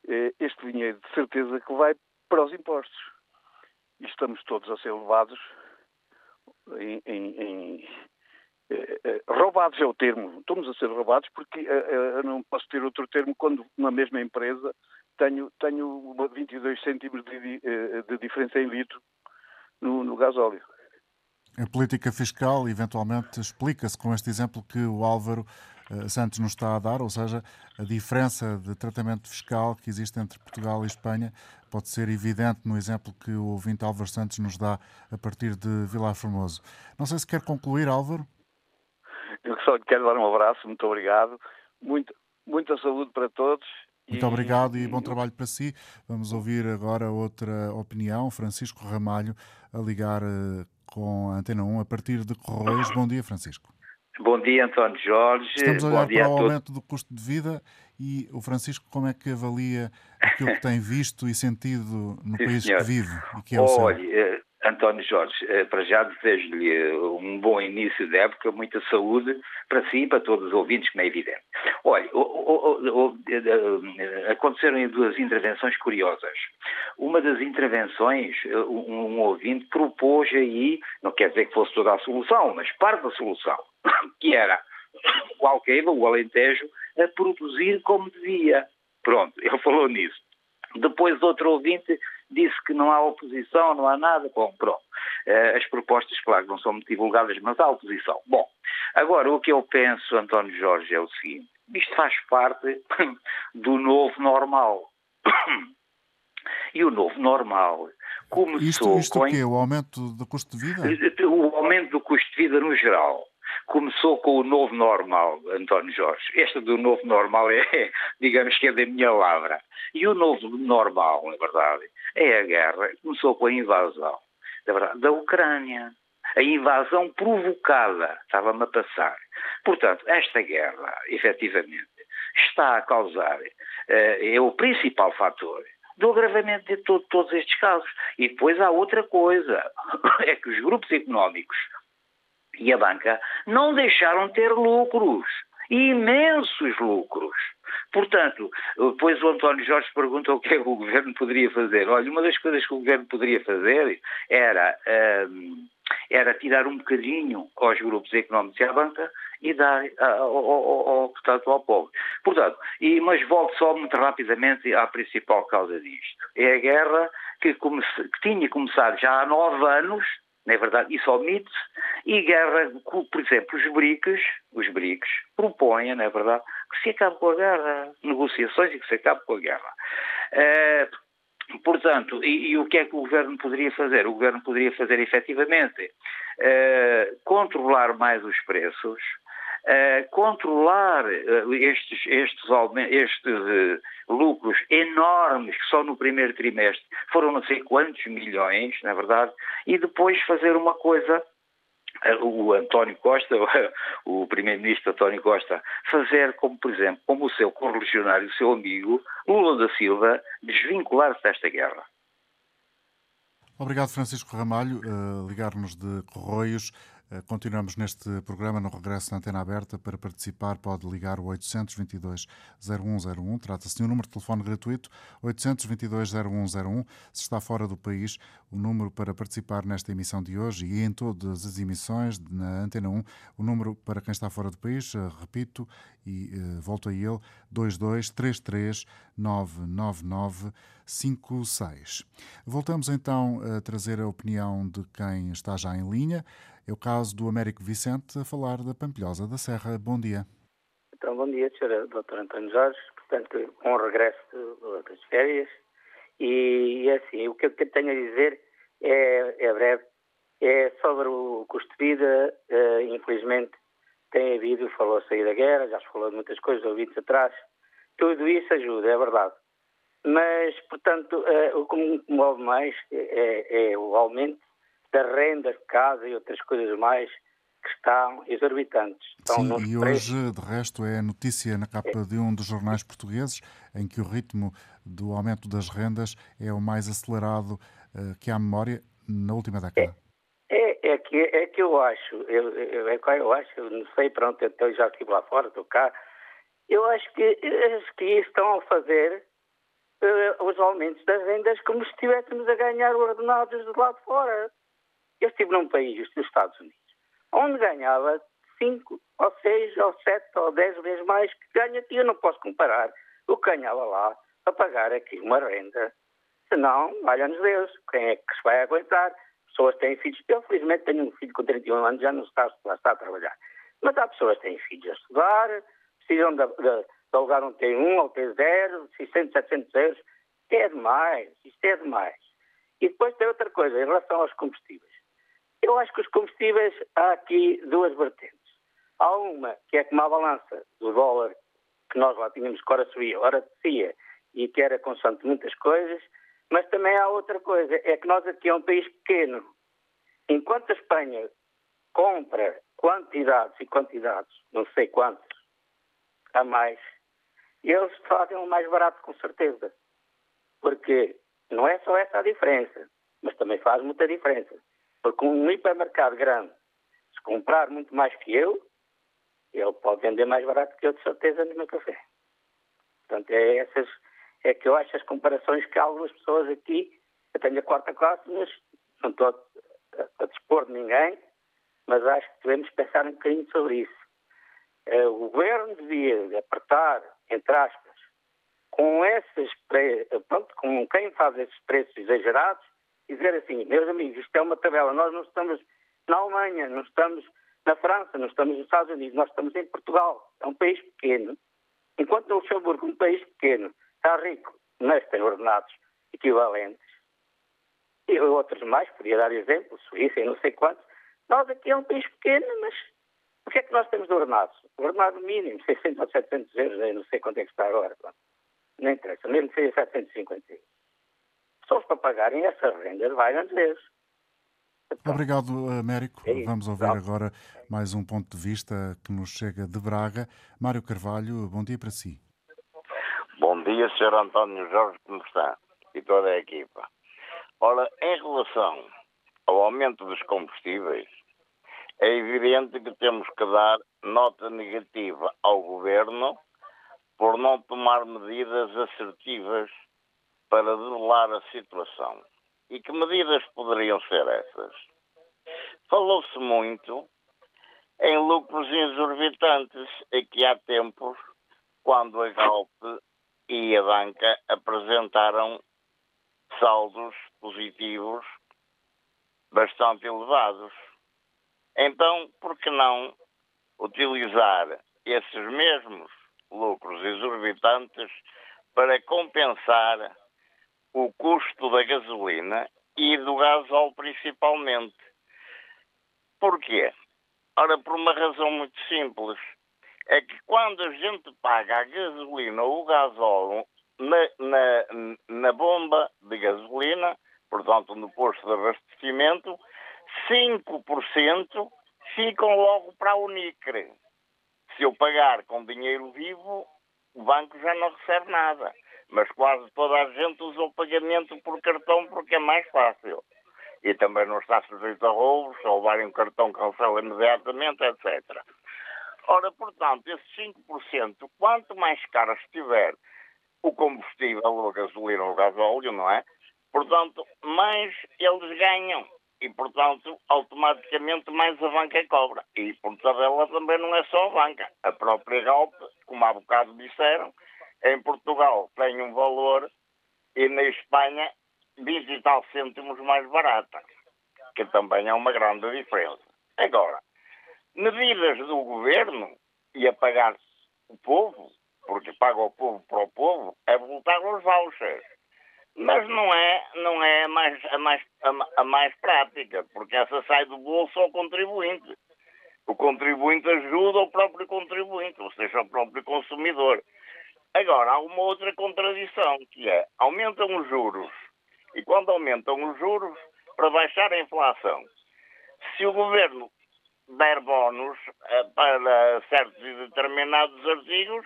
Eh, este dinheiro de certeza que vai para os impostos. E estamos todos a ser levados em, em, eh, eh, roubados é o termo. Estamos a ser roubados porque eu não posso ter outro termo quando na mesma empresa tenho, tenho 22 cêntimos de, eh, de diferença em litro no, no gasóleo. A política fiscal, eventualmente, explica-se com este exemplo que o Álvaro uh, Santos nos está a dar, ou seja, a diferença de tratamento fiscal que existe entre Portugal e Espanha pode ser evidente no exemplo que o ouvinte Álvaro Santos nos dá a partir de Vilar Formoso. Não sei se quer concluir, Álvaro. Eu só quero dar um abraço, muito obrigado. Muito, muita saúde para todos muito obrigado e bom trabalho para si. Vamos ouvir agora outra opinião. Francisco Ramalho a ligar eh, com a Antena 1 a partir de Correios. Bom dia, Francisco. Bom dia, António Jorge. Estamos a olhar para o aumento do custo de vida e o Francisco como é que avalia aquilo que tem visto e sentido no Sim, país senhor. que vive e que é o Olha, seu? António Jorge, eh, para já desejo-lhe eh, um bom início de época, muita saúde para si e para todos os ouvintes, como é evidente. Olha, eh, aconteceram duas intervenções curiosas. Uma das intervenções, um ouvinte propôs aí, não quer dizer que fosse toda a solução, mas parte da solução, que era o Alqueva, o Alentejo, a produzir como devia. Pronto, ele falou nisso. Depois outro ouvinte disse que não há oposição, não há nada. Bom, pronto. Uh, as propostas, claro, não são muito divulgadas, mas há oposição. Bom, agora o que eu penso, António Jorge, é o seguinte: isto faz parte do novo normal. E o novo normal começou isto, isto com... o quê? O aumento do custo de vida? O aumento do custo de vida no geral começou com o novo normal, António Jorge. Esta do novo normal é, digamos que é da minha lavra. E o novo normal, na verdade, é a guerra. Começou com a invasão da, da Ucrânia. A invasão provocada estava-me a passar. Portanto, esta guerra, efetivamente, está a causar, eh, é o principal fator do agravamento de todo, todos estes casos. E depois há outra coisa, é que os grupos económicos e a banca não deixaram de ter lucros, imensos lucros. Portanto, depois o António Jorge pergunta o que é que o governo poderia fazer. Olha, uma das coisas que o governo poderia fazer era, um, era tirar um bocadinho aos grupos económicos e à banca e dar ao, ao, ao, ao povo. Portanto, e, mas volto só muito rapidamente à principal causa disto. É a guerra que, comece, que tinha começado já há nove anos, não é verdade? Isso omite-se, e guerra, por exemplo, os BRICS, os BRICS propõem, não é verdade, que se acabe com a guerra, negociações e que se acabe com a guerra. Uh, Portanto, e, e, o que é que o governo poderia fazer? O governo poderia fazer efetivamente uh, controlar mais os preços, uh, controlar uh, estes, estes, estes lucros enormes que só no primeiro trimestre foram não sei quantos milhões, na verdade, e depois fazer uma coisa o António Costa, o primeiro-ministro António Costa, fazer como, por exemplo, como o seu correligionário, o seu amigo, Lula da Silva, desvincular-se desta guerra. Obrigado, Francisco Ramalho. Uh, Ligar-nos de Correios. Uh, continuamos neste programa no regresso na antena aberta. Para participar, pode ligar o 822-0101. Trata-se de um número de telefone gratuito, 822-0101. Se está fora do país, o número para participar nesta emissão de hoje e em todas as emissões na Antena 1, o número para quem está fora do país, uh, repito e volto a ele, 2233 999 56. Voltamos então a trazer a opinião de quem está já em linha. É o caso do Américo Vicente a falar da Pampilhosa da Serra. Bom dia. Então, bom dia, Sr. Dr. António Jorge. Portanto, um regresso das férias. E, assim, o que eu tenho a dizer é, é breve. É sobre o custo de vida. Uh, infelizmente, tem havido, falou-se aí da guerra, já se falou de muitas coisas, ouvidos atrás. Tudo isso ajuda, é verdade. Mas, portanto, uh, o que me move mais é, é, o aumento das rendas de casa e outras coisas mais que estão exorbitantes. Estão Sim, e hoje, de resto, é notícia na capa é. de um dos jornais portugueses em que o ritmo do aumento das rendas é o mais acelerado uh, que há memória na última década. É, é, é, que, é que eu acho, eu, eu, é que eu acho, não sei, pronto, eu já estive lá fora, estou cá, eu acho que, acho que estão a fazer uh, os aumentos das rendas como se estivéssemos a ganhar ordenados do lado de fora. Eu estive num país, nos Estados Unidos, onde ganhava 5 ou 6 ou 7 ou 10 vezes mais que ganha aqui. Eu não posso comparar o que ganhava lá a pagar aqui uma renda. Senão, valha-nos Deus, quem é que se vai aguentar? Pessoas têm filhos. Eu, felizmente, tenho um filho com 31 anos, já não está, já está a trabalhar. Mas há pessoas que têm filhos a estudar, precisam de, de, de alugar um T1 ou T0, 600, 700 euros. Isto é demais, isto é demais. E depois tem outra coisa, em relação aos combustíveis. Eu acho que os combustíveis, há aqui duas vertentes. Há uma que é como a balança do dólar, que nós lá tínhamos que ora subia, ora descia, e que era constante muitas coisas, mas também há outra coisa, é que nós aqui é um país pequeno. Enquanto a Espanha compra quantidades e quantidades, não sei quantos, a mais, eles fazem o mais barato com certeza. Porque não é só essa a diferença, mas também faz muita diferença. Porque um hipermercado grande, se comprar muito mais que eu, ele pode vender mais barato que eu, de certeza, no meu café. Portanto, é essas, é que eu acho as comparações que algumas pessoas aqui, eu tenho a quarta classe, mas não estou a, a dispor de ninguém, mas acho que devemos pensar um bocadinho sobre isso. Eh, o governo devia apertar, entre aspas, com esses pronto, com quem faz esses preços exagerados e dizer assim, meus amigos, isto é uma tabela, nós não estamos na Alemanha, não estamos na França, não estamos nos Estados Unidos, nós estamos em Portugal, é um país pequeno. Enquanto Luxemburgo, um país pequeno, está rico, mas tem ordenados equivalentes, e outros mais, podia dar exemplo, Suíça e não sei quantos, nós aqui é um país pequeno, mas o que é que nós temos de ordenados? Ordenado mínimo, 600 ou 700 euros, eu não sei quanto é que está agora. Não interessa, mesmo que seja 750 euros. Pessoas para pagarem essas rendas, vai antes vezes. Obrigado, Américo. É Vamos ouvir agora mais um ponto de vista que nos chega de Braga. Mário Carvalho, bom dia para si. Bom dia, Sr. António Jorge, como está? E toda a equipa. Ora, em relação ao aumento dos combustíveis, é evidente que temos que dar nota negativa ao governo por não tomar medidas assertivas para debelar a situação. E que medidas poderiam ser essas? Falou-se muito em lucros exorbitantes. Aqui há tempos quando a Galp e a banca apresentaram saldos positivos bastante elevados. Então, por que não utilizar esses mesmos lucros exorbitantes para compensar o custo da gasolina e do gasóleo principalmente? Porquê? Ora, por uma razão muito simples. É que quando a gente paga a gasolina ou o gasóleo na, na, na bomba de gasolina, portanto no posto de abastecimento, 5% ficam logo para a Unicre. Se eu pagar com dinheiro vivo, o banco já não recebe nada. Mas quase toda a gente usa o pagamento por cartão porque é mais fácil. E também não está sujeito a roubos, se levarem um cartão cancela imediatamente, etc. Ora, portanto, esses 5%, quanto mais caro estiver o combustível, ou a gasolina ou o gasóleo, não é? Portanto, mais eles ganham e, portanto, automaticamente mais a banca cobra. E por tabela também não é só a banca. A própria Galp, como há bocado disseram, em Portugal tem um valor e na Espanha 20 e tal cêntimos mais barata, que também é uma grande diferença. Agora, medidas do governo e a pagar o povo, porque paga o povo para o povo, é voltar aos vouchers. Mas não é, não é a, mais, a, mais, a, a mais prática, porque essa sai do bolso ao contribuinte. O contribuinte ajuda o próprio contribuinte, ou seja, o próprio consumidor. Agora, há uma outra contradição, que é, aumentam os juros, e quando aumentam os juros, para baixar a inflação, se o governo der bónus uh, para certos e determinados artigos,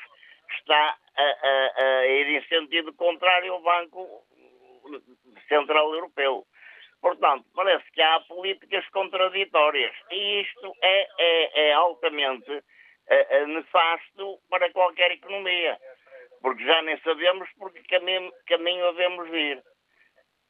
está a, a, a, ir em sentido contrário ao Banco Central Europeu. Portanto, parece que há políticas contraditórias. E isto é, é, é altamente é, nefasto para qualquer economia, porque já nem sabemos por que caminho, devemos ir.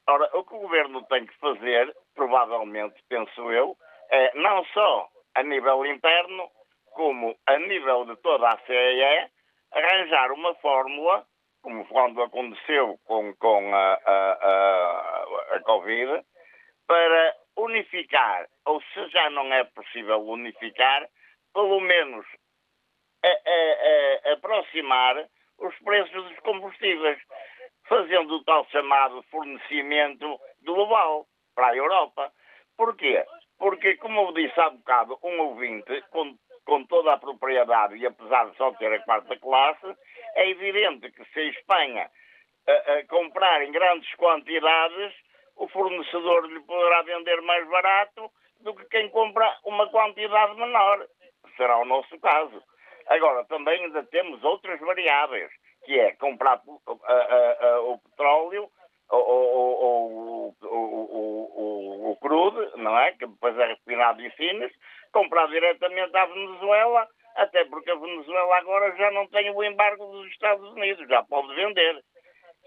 Ora, o que o governo tem que fazer, provavelmente, penso eu, é não só a nível interno, como a nível de toda a CEE, arranjar uma fórmula como quando aconteceu com, com a, a, a, a Covid, para unificar, ou se já não é possível unificar, pelo menos a, aproximar os preços dos combustíveis, fazendo o tal chamado fornecimento global para a Europa. Porquê? Porque, como eu disse há bocado, um ouvinte, com com toda a propriedade e apesar de só ter a quarta classe, é evidente que se a Espanha a, a comprar em grandes quantidades, o fornecedor lhe poderá vender mais barato do que quem compra uma quantidade menor. Será o nosso caso. Agora, também ainda temos outras variáveis, que é comprar o petróleo ou, o, crudo, não é? Que depois é refinado em Sines, comprar diretamente à Venezuela, até porque a Venezuela agora já não tem o embargo dos Estados Unidos, já pode vender.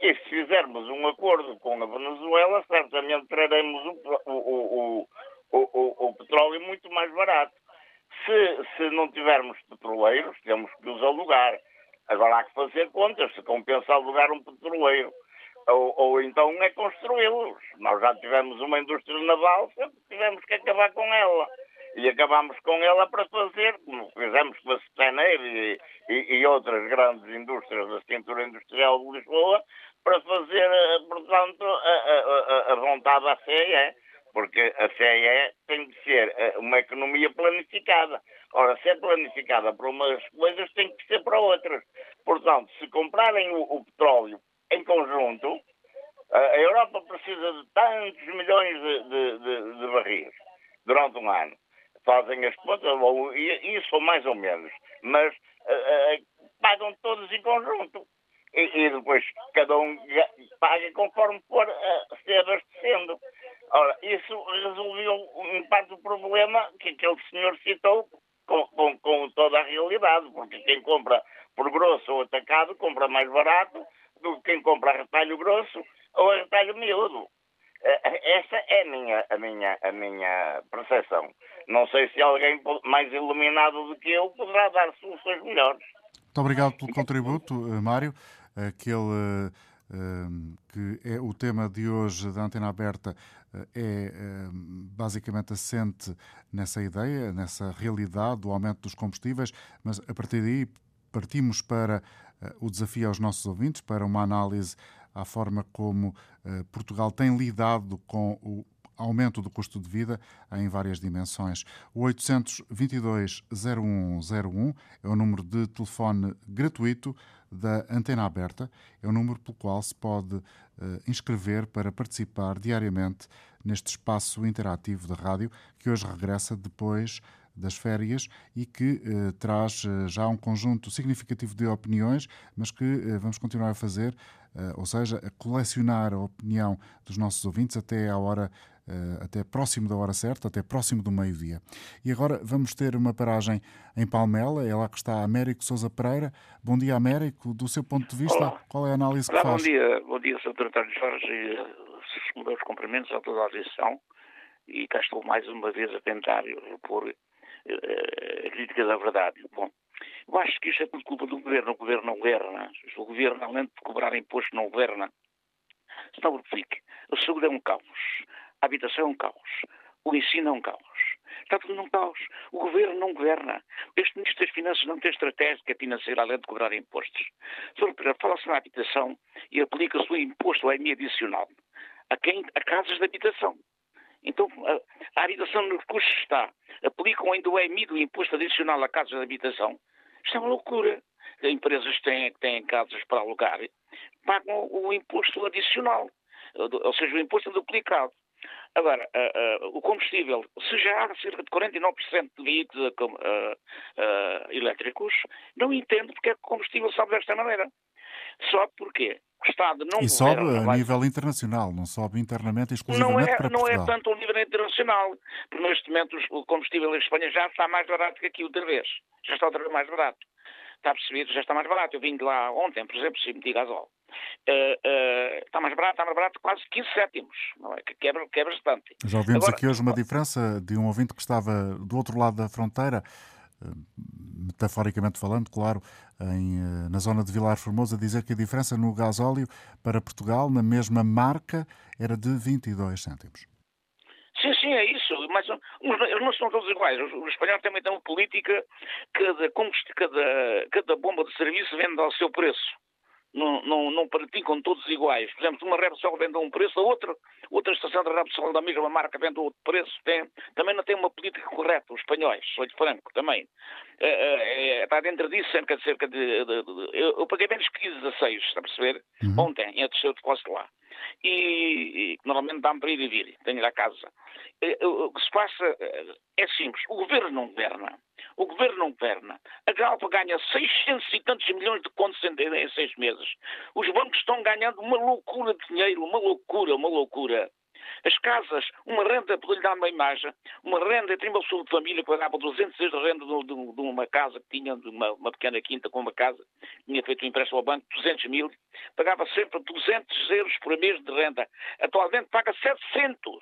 E se fizermos um acordo com a Venezuela, certamente traremos o, o, o, o petróleo muito mais barato. Se, se não tivermos petroleiros, temos que os alugar. Agora há que fazer contas, se compensa alugar um petroleiro. Ou, ou então é construí-los. Nós já tivemos uma indústria naval, sempre tivemos que acabar com ela e acabámos com ela para fazer, como fizemos com a Steneir e, e, e, outras grandes indústrias da cintura industrial de Lisboa, para fazer, eh, portanto, a, a, a vontade da CEE, porque a CEE tem de ser eh, uma economia planificada. Ora, se é planificada para umas coisas, tem que ser para outras. Portanto, se comprarem o, o petróleo em conjunto, a Europa precisa de tantos milhões de, de, de, de barris durante um ano fazem as contas, ou isso mais ou menos, mas uh, uh, pagam todos em conjunto. E, e, depois cada um paga conforme for uh, se abastecendo. Ora, isso resolveu em parte o problema que aquele senhor citou com, com, com, toda a realidade, porque quem compra por grosso ou atacado compra mais barato do que quem compra a retalho grosso ou a retalho miúdo. Essa é a minha, a minha, a minha percepção. Não sei se alguém mais iluminado do que eu poderá dar soluções melhores. Muito obrigado pelo contributo, Mário. Aquele que é o tema de hoje da Antena Aberta é basicamente assente nessa ideia, nessa realidade do aumento dos combustíveis, mas a partir daí partimos para o desafio aos nossos ouvintes, para uma análise à forma como Portugal tem lidado com o aumento do custo de vida em várias dimensões. O 822-0101 é o número de telefone gratuito da Antena Aberta, é o número pelo qual se pode uh, inscrever para participar diariamente neste espaço interativo da rádio, que hoje regressa depois das férias e que eh, traz eh, já um conjunto significativo de opiniões, mas que eh, vamos continuar a fazer, ou seja, a colecionar a opinião dos nossos ouvintes até à hora até próximo da hora certa, até próximo do meio-dia. E agora vamos ter uma paragem em Palmela, é lá que está Américo Sousa Pereira. Bom dia, Américo. Do seu ponto de vista, Olá. qual é a análise Olá, que faz? Bom dia, bom dia, Sr. António Jorge, uh, meus cumprimentos a toda a audição. E cá estou mais uma vez a tentar repor uh, a crítica da verdade. Bom, eu acho que isto é tudo culpa do governo. O governo não governa. O governo, além de cobrar imposto, não governa. Senão verifique. A saúde é um caos. A habitação é um caos. O ensino é um caos. Está tudo num caos. O governo não governa. Este Ministro das Finanças não tem estratégia financeira além de cobrar impostos. Fala-se na habitação e aplica-se o imposto ao IMI adicional a, quem, a casas de habitação. Então, a, a habitação nos custos está. Aplicam ainda o IMI do imposto adicional a casas de habitação. Isto é uma loucura. Empresas que têm, têm casas para alugar pagam o imposto adicional, ou seja, o imposto duplicado. Agora, uh, uh, o combustível, se já há cerca de 49% de veículos uh, elétricos, não entendo porque é que o combustível sobe desta maneira. Sobe porque o Estado não E sobe a nível internacional, não sobe internamente exclusivamente não é, para Não Portugal. é tanto a nível internacional, porque neste momento o combustível em Espanha já está mais barato que aqui outra vez. Já está outra vez mais barato. Está a perceber? Já está mais barato. Eu vim de lá ontem, por exemplo, se meti gasol. Uh, uh, está mais barato, está mais barato, quase 15 céntimos, não é? Que quebra, quebra bastante. Já ouvimos Agora, aqui hoje uma diferença de um ouvinte que estava do outro lado da fronteira, metaforicamente falando, claro, em, na zona de Vilar Formoso, a dizer que a diferença no gasóleo para Portugal, na mesma marca, era de 22 cêntimos. Sim, sim, é isso. Eles não são todos iguais. Os espanhóis também têm uma política cada, cada, cada bomba de serviço vende ao seu preço não, não, não praticam todos iguais. Por exemplo, uma Repsol vende a um preço, a outra, outra estação de Repsol da mesma marca vende a outro preço. Tem, também não tem uma política correta, os espanhóis, sou de franco também. É, é, está dentro disso cerca de. Cerca de, de, de eu, eu, paguei menos que 15, 16, está a perceber? Uhum. Ontem, em terceiro de lá. E, e normalmente dá-me para ir e vir, tenho ir à casa. O que se passa é simples: o governo não governa. O governo não governa. A Galpa ganha 600 e tantos milhões de contos em, em seis meses. Os bancos estão ganhando uma loucura de dinheiro, uma loucura, uma loucura. As casas, uma renda, para lhe dar uma imagem, uma renda entre uma pessoa de família pagava 200 euros de renda de, de, de, uma casa que tinha, de uma, uma, pequena quinta com uma casa, tinha feito um empréstimo ao banco, 200 mil, pagava sempre 200 euros por mês de renda. Atualmente paga 700.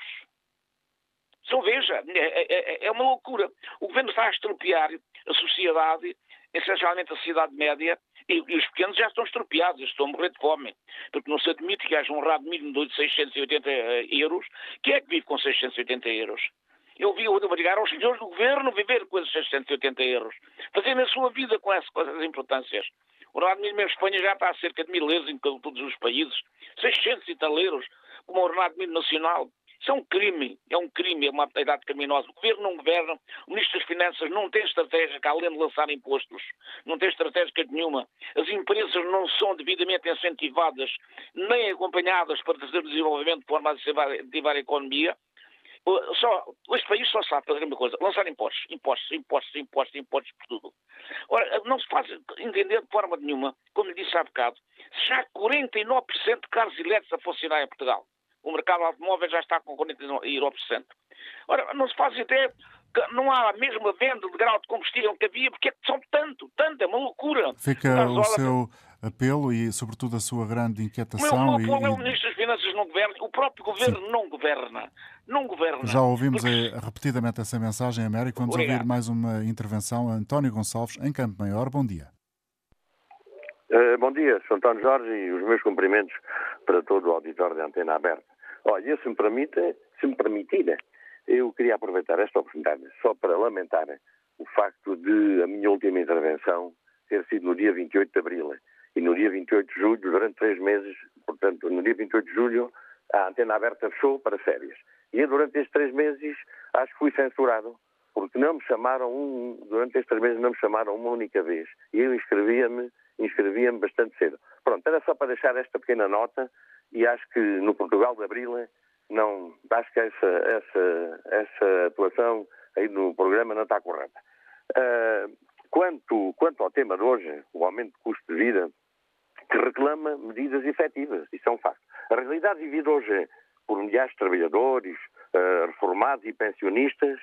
Só veja, é, é, é uma loucura. O governo está a estropiar a sociedade, essencialmente a sociedade média, e, e, os pequenos já estão estropiados, estão a morrer de fome, porque não se admite que haja um rado mínimo de 680 euros. Quem é que vive com 680 euros? Eu vi obrigar aos senhores do governo viver com esses 680 euros, fazendo a sua vida com essas, com essas importâncias. O rado mínimo em Espanha já está a cerca de mil euros em todos os países, 600 e tal euros, como o ordenado mínimo nacional. Isso é um crime, é um crime, é uma atividade criminosa. O governo não governa, o Ministro das Finanças não tem estratégia, além de lançar impostos, não tem estratégia nenhuma. As empresas não são devidamente incentivadas nem acompanhadas para trazer desenvolvimento de forma a incentivar a economia. Só, este país só sabe fazer uma coisa, lançar impostos, impostos, impostos, impostos, impostos por tudo. Ora, não se faz entender de forma nenhuma, como lhe disse há bocado, se há 49% de carros elétricos a funcionar em Portugal. O mercado automóvel já está com 49%. Ora, não se faz ideia que não há a mesma venda de grau de combustível que havia, porque é que são tanto, tanto, é uma loucura. Fica o seu apelo e, sobretudo, a sua grande inquietação. O meu é o Ministro das Finanças não governa, o próprio Governo Sim. não governa. Não governa. Já ouvimos porque... repetidamente essa mensagem, Américo. Vamos Obrigado. ouvir mais uma intervenção. António Gonçalves, em Campo Maior. Bom dia. Uh, bom dia, Sr. António Jorge, e os meus cumprimentos para todo o auditório de Antena Aberta. Olha, se me, permite, se me permitir, eu queria aproveitar esta oportunidade só para lamentar o facto de a minha última intervenção ter sido no dia 28 de abril e no dia 28 de julho, durante três meses, portanto, no dia 28 de julho, a antena aberta fechou para férias. E eu, durante estes três meses, acho que fui censurado, porque não me chamaram, um, durante estes três meses, não me chamaram uma única vez. E eu inscrevia-me inscrevia-me bastante cedo. Pronto, era só para deixar esta pequena nota e acho que no Portugal de Abril não, acho que essa, essa, essa atuação aí no programa não está correta. Uh, quanto, quanto ao tema de hoje, o aumento de custo de vida, que reclama medidas efetivas, isso é um facto. A realidade vivida hoje por milhares de trabalhadores, uh, reformados e pensionistas,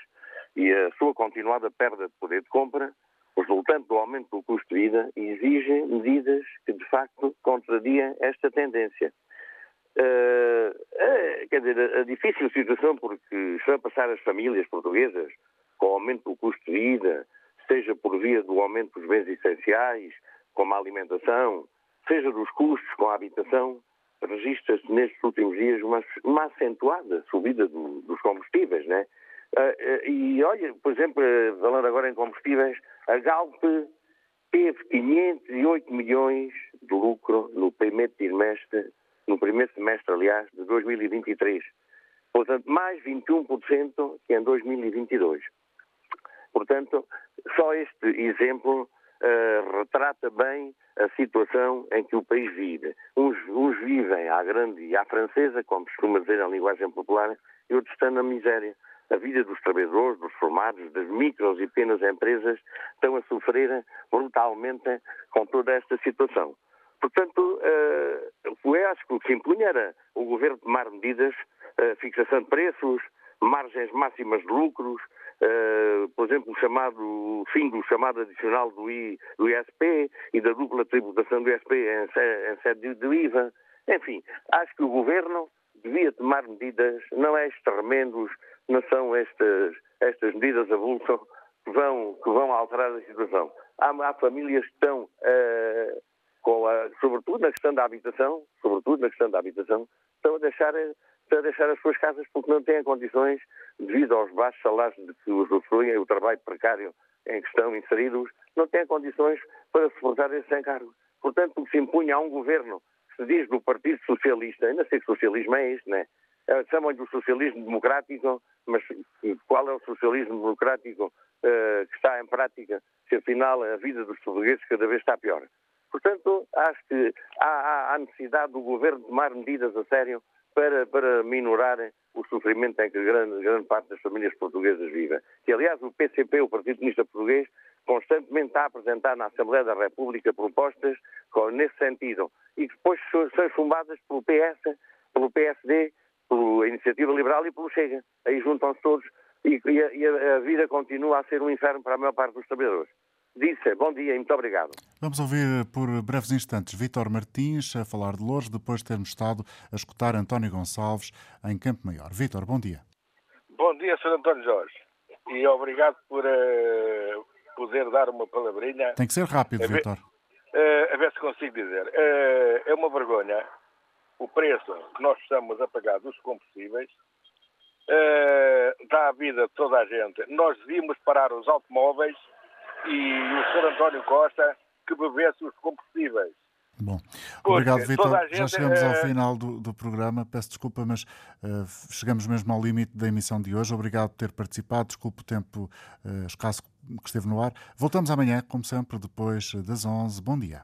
e a sua continuada perda de poder de compra, resultante do aumento do custo de vida, exige medidas que, de facto, contradiem esta tendência. Uh, quer dizer, a, difícil situação porque estão a passar as famílias portuguesas com o aumento do custo de vida, seja por via do aumento dos bens essenciais, como a alimentação, seja dos custos com a habitação, registra-se nestes últimos dias uma, uma acentuada subida do, dos combustíveis, né? Uh, uh, e olha, por exemplo, falando agora em combustíveis, a Galp teve 508 milhões de lucro no primeiro trimestre, no primeiro semestre, aliás, de 2023. Portanto, mais 21% que em 2022. Portanto, só este exemplo uh, retrata bem a situação em que o país vive. Uns, uns, vivem à grande e à francesa, como costuma dizer na linguagem popular, e outros estão na miséria a vida dos trabalhadores, dos formados, das micros e pequenas empresas estão a sofrer brutalmente com toda esta situação. Portanto, uh, acho que o que impunha era o governo tomar medidas, uh, fixação de preços, margens máximas de lucros, uh, por exemplo, o chamado fim do chamado adicional do, I, do ISP e da dupla tributação do ISP em, sede do IVA. Enfim, acho que o governo devia tomar medidas, não é extremendos, não são estas, estas medidas avulso que vão, que vão alterar a situação. Há, há famílias que estão, uh, com a, sobretudo na questão da habitação, sobretudo na questão da habitação, estão a deixar, estão a deixar as suas casas porque não têm condições, devido aos baixos salários de que usufruem o trabalho precário em que estão inseridos, não têm condições para suportar esses encargos. Portanto, o que se impunha a um governo que se diz do Partido Socialista, ainda sei que socialismo é isto, né? Eh, chamam-lhe do socialismo democrático, mas qual é o socialismo democrático uh, que está em prática, se afinal a vida dos portugueses cada vez está pior? Portanto, acho que há, há necessidade do governo tomar medidas a sério para, para minorar o sofrimento em que grande, grande parte das famílias portuguesas vivem. Que, aliás, o PCP, o Partido Comunista Português, constantemente está a apresentar na Assembleia da República propostas nesse sentido e que depois são chumbadas pelo PS, pelo PSD pela Iniciativa Liberal e pelo Chega. Aí juntam-se todos e, e, a, e, a, vida continua a ser um inferno para a maior parte dos trabalhadores. Disse, bom dia e muito obrigado. Vamos ouvir por breves instantes Vítor Martins a falar de Lourdes, depois de termos estado a escutar António Gonçalves em Campo Maior. Vítor, bom dia. Bom dia, Sr. António Jorge. E obrigado por uh, poder dar uma palavrinha. Tem que ser rápido, Vítor. Uh, a ver se consigo dizer. Uh, é uma vergonha o preço que nós estamos a pagar dos combustíveis uh, dá a vida de toda a gente. Nós devíamos parar os automóveis e o Sr. António Costa que bebesse os combustíveis. Bom, obrigado, Vitor. Já chegamos ao eh, final do, do, programa. Peço desculpa, mas uh, chegamos mesmo ao limite da emissão de hoje. Obrigado por ter participado. Desculpe o tempo uh, escasso que esteve no ar. Voltamos amanhã, como sempre, depois das 11. Bom dia.